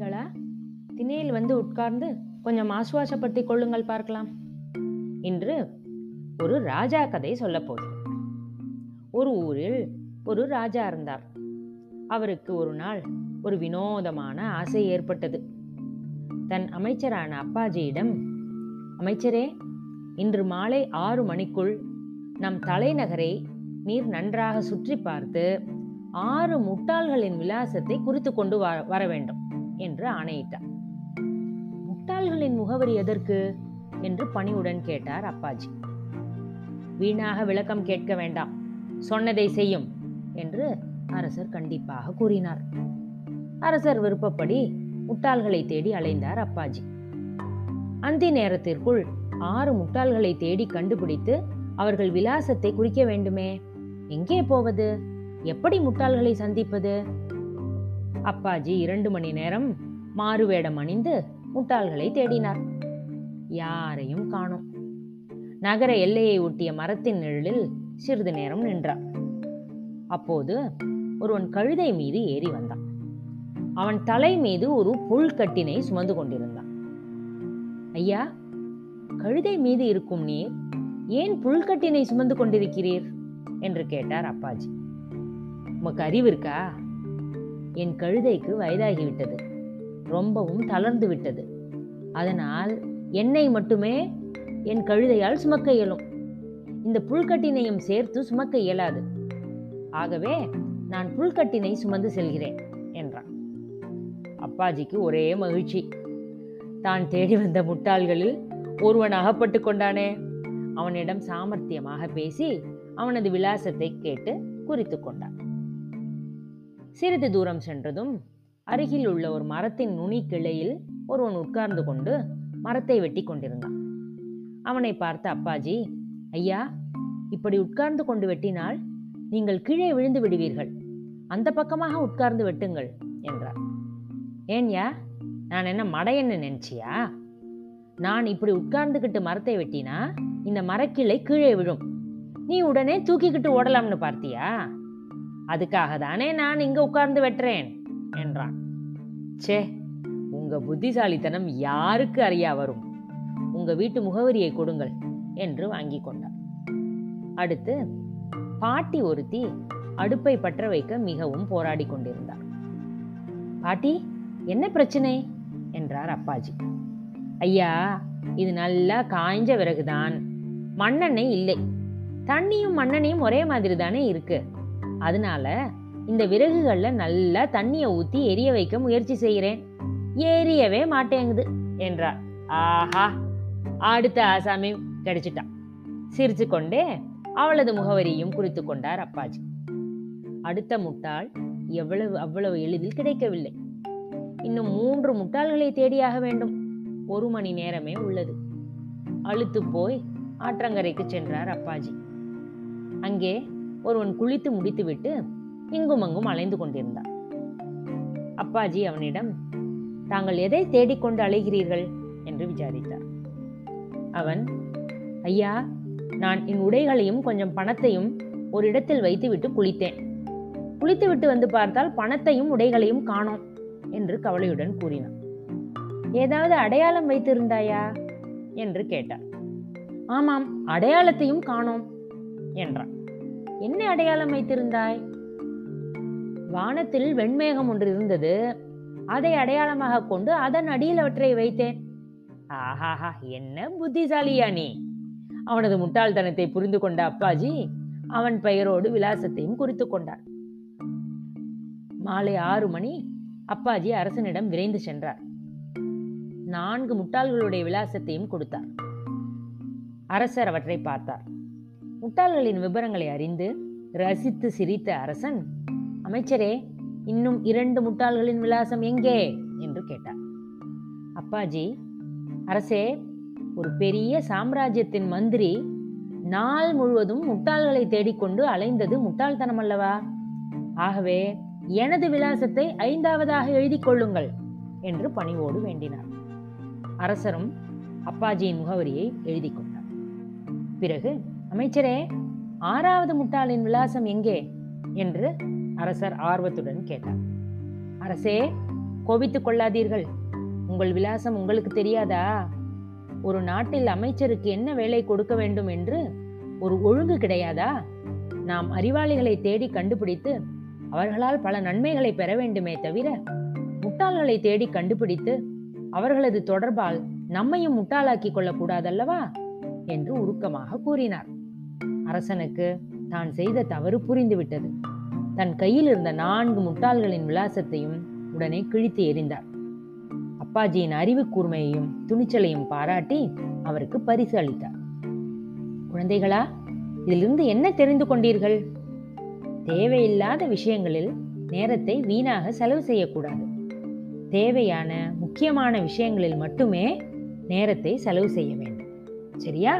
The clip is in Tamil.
குழந்தைகளா? திணையில் வந்து உட்கார்ந்து கொஞ்சம் ஆசுவாசப்படுத்திக் கொள்ளுங்கள் பார்க்கலாம். இன்று ஒரு ராஜா கதை சொல்லப் போகிறேன். ஒரு ஊரில் ஒரு ராஜா இருந்தார். அவருக்கு ஒரு நாள் ஒரு வினோதமான ஆசை ஏற்பட்டது. தன் அமைச்சரான அப்பாஜியிடம் அமைச்சரே இன்று மாலை ஆறு மணிக்குள் நம் தலைநகரை நீர் நன்றாக சுற்றி பார்த்து ஆறு முட்டாள்களின் விலாசத்தை குறித்து கொண்டு வர வேண்டும். என்று ஆணையிட்டார். முட்டாள்களின் முகவரி எதற்கு? என்று பணிவுடன் கேட்டார் அப்பாஜி. வீணாக விளக்கம் கேட்க வேண்டாம். சொன்னதை செய்யும் என்று அரசர் கண்டிப்பாக கூறினார். அரசர் விருப்பப்படி முட்டாள்களை தேடி அலைந்தார் அப்பாஜி. அந்தி நேரத்திற்குள் ஆறு முட்டாள்களை தேடி கண்டுபிடித்து அவர்கள் விலாசத்தை குறிக்க வேண்டுமே? எங்கே போவது? எப்படி முட்டாள்களை சந்திப்பது? அப்பாஜி இரண்டு மணி நேரம் மாறுவேடம் அணிந்து முட்டாள்களை தேடினார். யாரையும் காணோம். நகர எல்லையை ஒட்டிய மரத்தின் நிழலில் சிறிது நேரம் நின்றார் அப்போது ஒருவன் கழுதை மீது ஏறி வந்தான். அவன் தலை மீது ஒரு புல்கட்டினை சுமந்து கொண்டிருந்தான். ஐயா கழுதை மீது இருக்கும் நீர் ஏன் புல்கட்டினை சுமந்து கொண்டிருக்கிறீர்? என்று கேட்டார் அப்பாஜி. உமக்கு அறிவு இருக்கா? என் கழுதைக்கு வயதாகிவிட்டது. ரொம்பவும் தளர்ந்து விட்டது. அதனால் என்னை மட்டுமே என் கழுதையால் சுமக்க இயலும். இந்த புல்கட்டினையும் சேர்த்து சுமக்க இயலாது. ஆகவே நான் புல்கட்டினை சுமந்து செல்கிறேன் என்றான். அப்பாஜிக்கு ஒரே மகிழ்ச்சி. தான் தேடி வந்த முட்டாள்களில் ஒருவன் அகப்பட்டு கொண்டானே? அவனிடம் சாமர்த்தியமாக பேசி அவனது விலாசத்தை கேட்டு குறித்து கொண்டான். சிறிது தூரம் சென்றதும் அருகில் உள்ள ஒரு மரத்தின் நுனி கிளையில் ஒருவன் உட்கார்ந்து கொண்டு மரத்தை வெட்டி கொண்டிருந்தான். அவனை பார்த்த அப்பாஜி ஐயா இப்படி உட்கார்ந்து கொண்டு வெட்டினால் நீங்கள் கீழே விழுந்து விடுவீர்கள். அந்த பக்கமாக உட்கார்ந்து வெட்டுங்கள் என்றார். ஏன்யா நான் என்ன மடையன்னு நினைச்சியா? நான் இப்படி உட்கார்ந்துக்கிட்டு மரத்தை வெட்டினா இந்த மரக்கிளை கீழே விழும். நீ உடனே தூக்கிக்கிட்டு ஓடலாம்னு பார்த்தியா? அதுக்காக தானே நான் இங்க உட்கார்ந்து வெட்டுறேன் என்றான். ச்சே உங்க புத்திசாலித்தனம் யாருக்கு அறியா வரும்? உங்க வீட்டு முகவரியை கொடுங்கள் என்று வாங்கி கொண்டார் அடுத்து பாட்டி ஒருத்தி அடுப்பை பற்ற வைக்க மிகவும் போராடி கொண்டிருந்தார் பாட்டி என்ன பிரச்சனை? என்றார் அப்பாஜி. ஐயா இது நல்லா காய்ஞ்ச விறகுதான். மண்ணெண்ணெய் இல்லை. தண்ணியும் மண்ணெண்ணையும் ஒரே மாதிரி தானே இருக்கு. அதனால இந்த விறகுகள்ல நல்லா தண்ணியை ஊத்தி எரிய வைக்க முயற்சி செய்கிறேன். எரியவே மாட்டேங்குது என்றார் ஆஹா அடுத்த ஆசாமி கிடைச்சிட்டான். சிரிச்சு கொண்டே அவளது முகவரியும் குறித்து கொண்டார் அப்பாஜி. அடுத்த முட்டாள் எவ்வளவு அவ்வளவு எளிதில் கிடைக்கவில்லை. இன்னும் மூன்று முட்டாள்களை தேடியாக வேண்டும். ஒரு மணி நேரமே உள்ளது. அழுத்து போய் ஆற்றங்கரைக்கு சென்றார் அப்பாஜி. அங்கே ஒருவன் குளித்து முடித்துவிட்டு இங்கும் அங்கும் அலைந்து கொண்டிருந்தான். அப்பாஜி அவனிடம் தாங்கள் எதை தேடிக்கொண்டு அலைகிறீர்கள்? என்று விசாரித்தார். அவன் ஐயா நான் என் உடைகளையும் கொஞ்சம் பணத்தையும் ஒரு இடத்தில் வைத்துவிட்டு குளித்தேன். குளித்துவிட்டு வந்து பார்த்தால் பணத்தையும் உடைகளையும் காணோம் என்று கவலையுடன் கூறினான். ஏதாவது அடையாளம் வைத்திருந்தாயா? என்று கேட்டார். ஆமாம் அடையாளத்தையும் காணோம் என்றான். என்ன அடையாளம் வைத்திருந்தாய்? வானத்தில் வெண்மேகம் ஒன்று இருந்தது. அதை அடையாளமாக கொண்டு அதன் அடியில் அவற்றை வைத்தேன். ஆஹாஹா என்ன புத்திசாலியா நீ. அவனது முட்டாள்தனத்தை புரிந்து கொண்ட அப்பாஜி அவன் பெயரோடு விலாசத்தையும் குறித்து கொண்டார். மாலை ஆறு மணி அப்பாஜி அரசனிடம் விரைந்து சென்றார். நான்கு முட்டாள்களுடைய விலாசத்தையும் கொடுத்தார். அரசர் அவற்றை பார்த்தார். முட்டாள்களின் விவரங்களை அறிந்து ரசித்து சிரித்த அரசன் அமைச்சரே இன்னும் இரண்டு முட்டாள்களின் விலாசம் எங்கே? என்று கேட்டார். அப்பாஜி அரசே ஒரு பெரிய சாம்ராஜ்யத்தின் மந்திரி நாள் முழுவதும் முட்டாள்களை தேடிக்கொண்டு அலைந்தது முட்டாள்தனம் அல்லவா? ஆகவே எனது விலாசத்தை ஐந்தாவதாக எழுதிக் கொள்ளுங்கள் என்று பணிவோடு வேண்டினார். அரசரும் அப்பாஜியின் முகவரியை எழுதி கொண்டார். பிறகு அமைச்சரே ஆறாவது முட்டாளின் விலாசம் எங்கே? என்று அரசர் ஆர்வத்துடன் கேட்டார். அரசே கோபித்துக் கொள்ளாதீர்கள். உங்கள் விலாசம் உங்களுக்கு தெரியாதா? ஒரு நாட்டில் அமைச்சருக்கு என்ன வேலை கொடுக்க வேண்டும் என்று ஒரு ஒழுங்கு கிடையாதா? நாம் அறிவாளிகளை தேடி கண்டுபிடித்து அவர்களால் பல நன்மைகளை பெற வேண்டுமே தவிர முட்டாள்களை தேடி கண்டுபிடித்து அவர்களது தொடர்பால் நம்மையும் முட்டாளாக்கிக் கொள்ளக்கூடாதல்லவா என்று உருக்கமாக கூறினார். அரசனுக்கு தான் செய்த தவறு புரிந்துவிட்டது. தன் கையில் இருந்த நான்கு முட்டாள்களின் விலாசத்தையும் உடனே கிழித்து எறிந்தார். அப்பாஜியின் அறிவு கூர்மையையும் துணிச்சலையும் பாராட்டி அவருக்கு பரிசு அளித்தார். குழந்தைகளா இதிலிருந்து என்ன தெரிந்து கொண்டீர்கள்? தேவையில்லாத விஷயங்களில் நேரத்தை வீணாக செலவு செய்யக்கூடாது. தேவையான முக்கியமான விஷயங்களில் மட்டுமே நேரத்தை செலவு செய்ய வேண்டும். சரியா?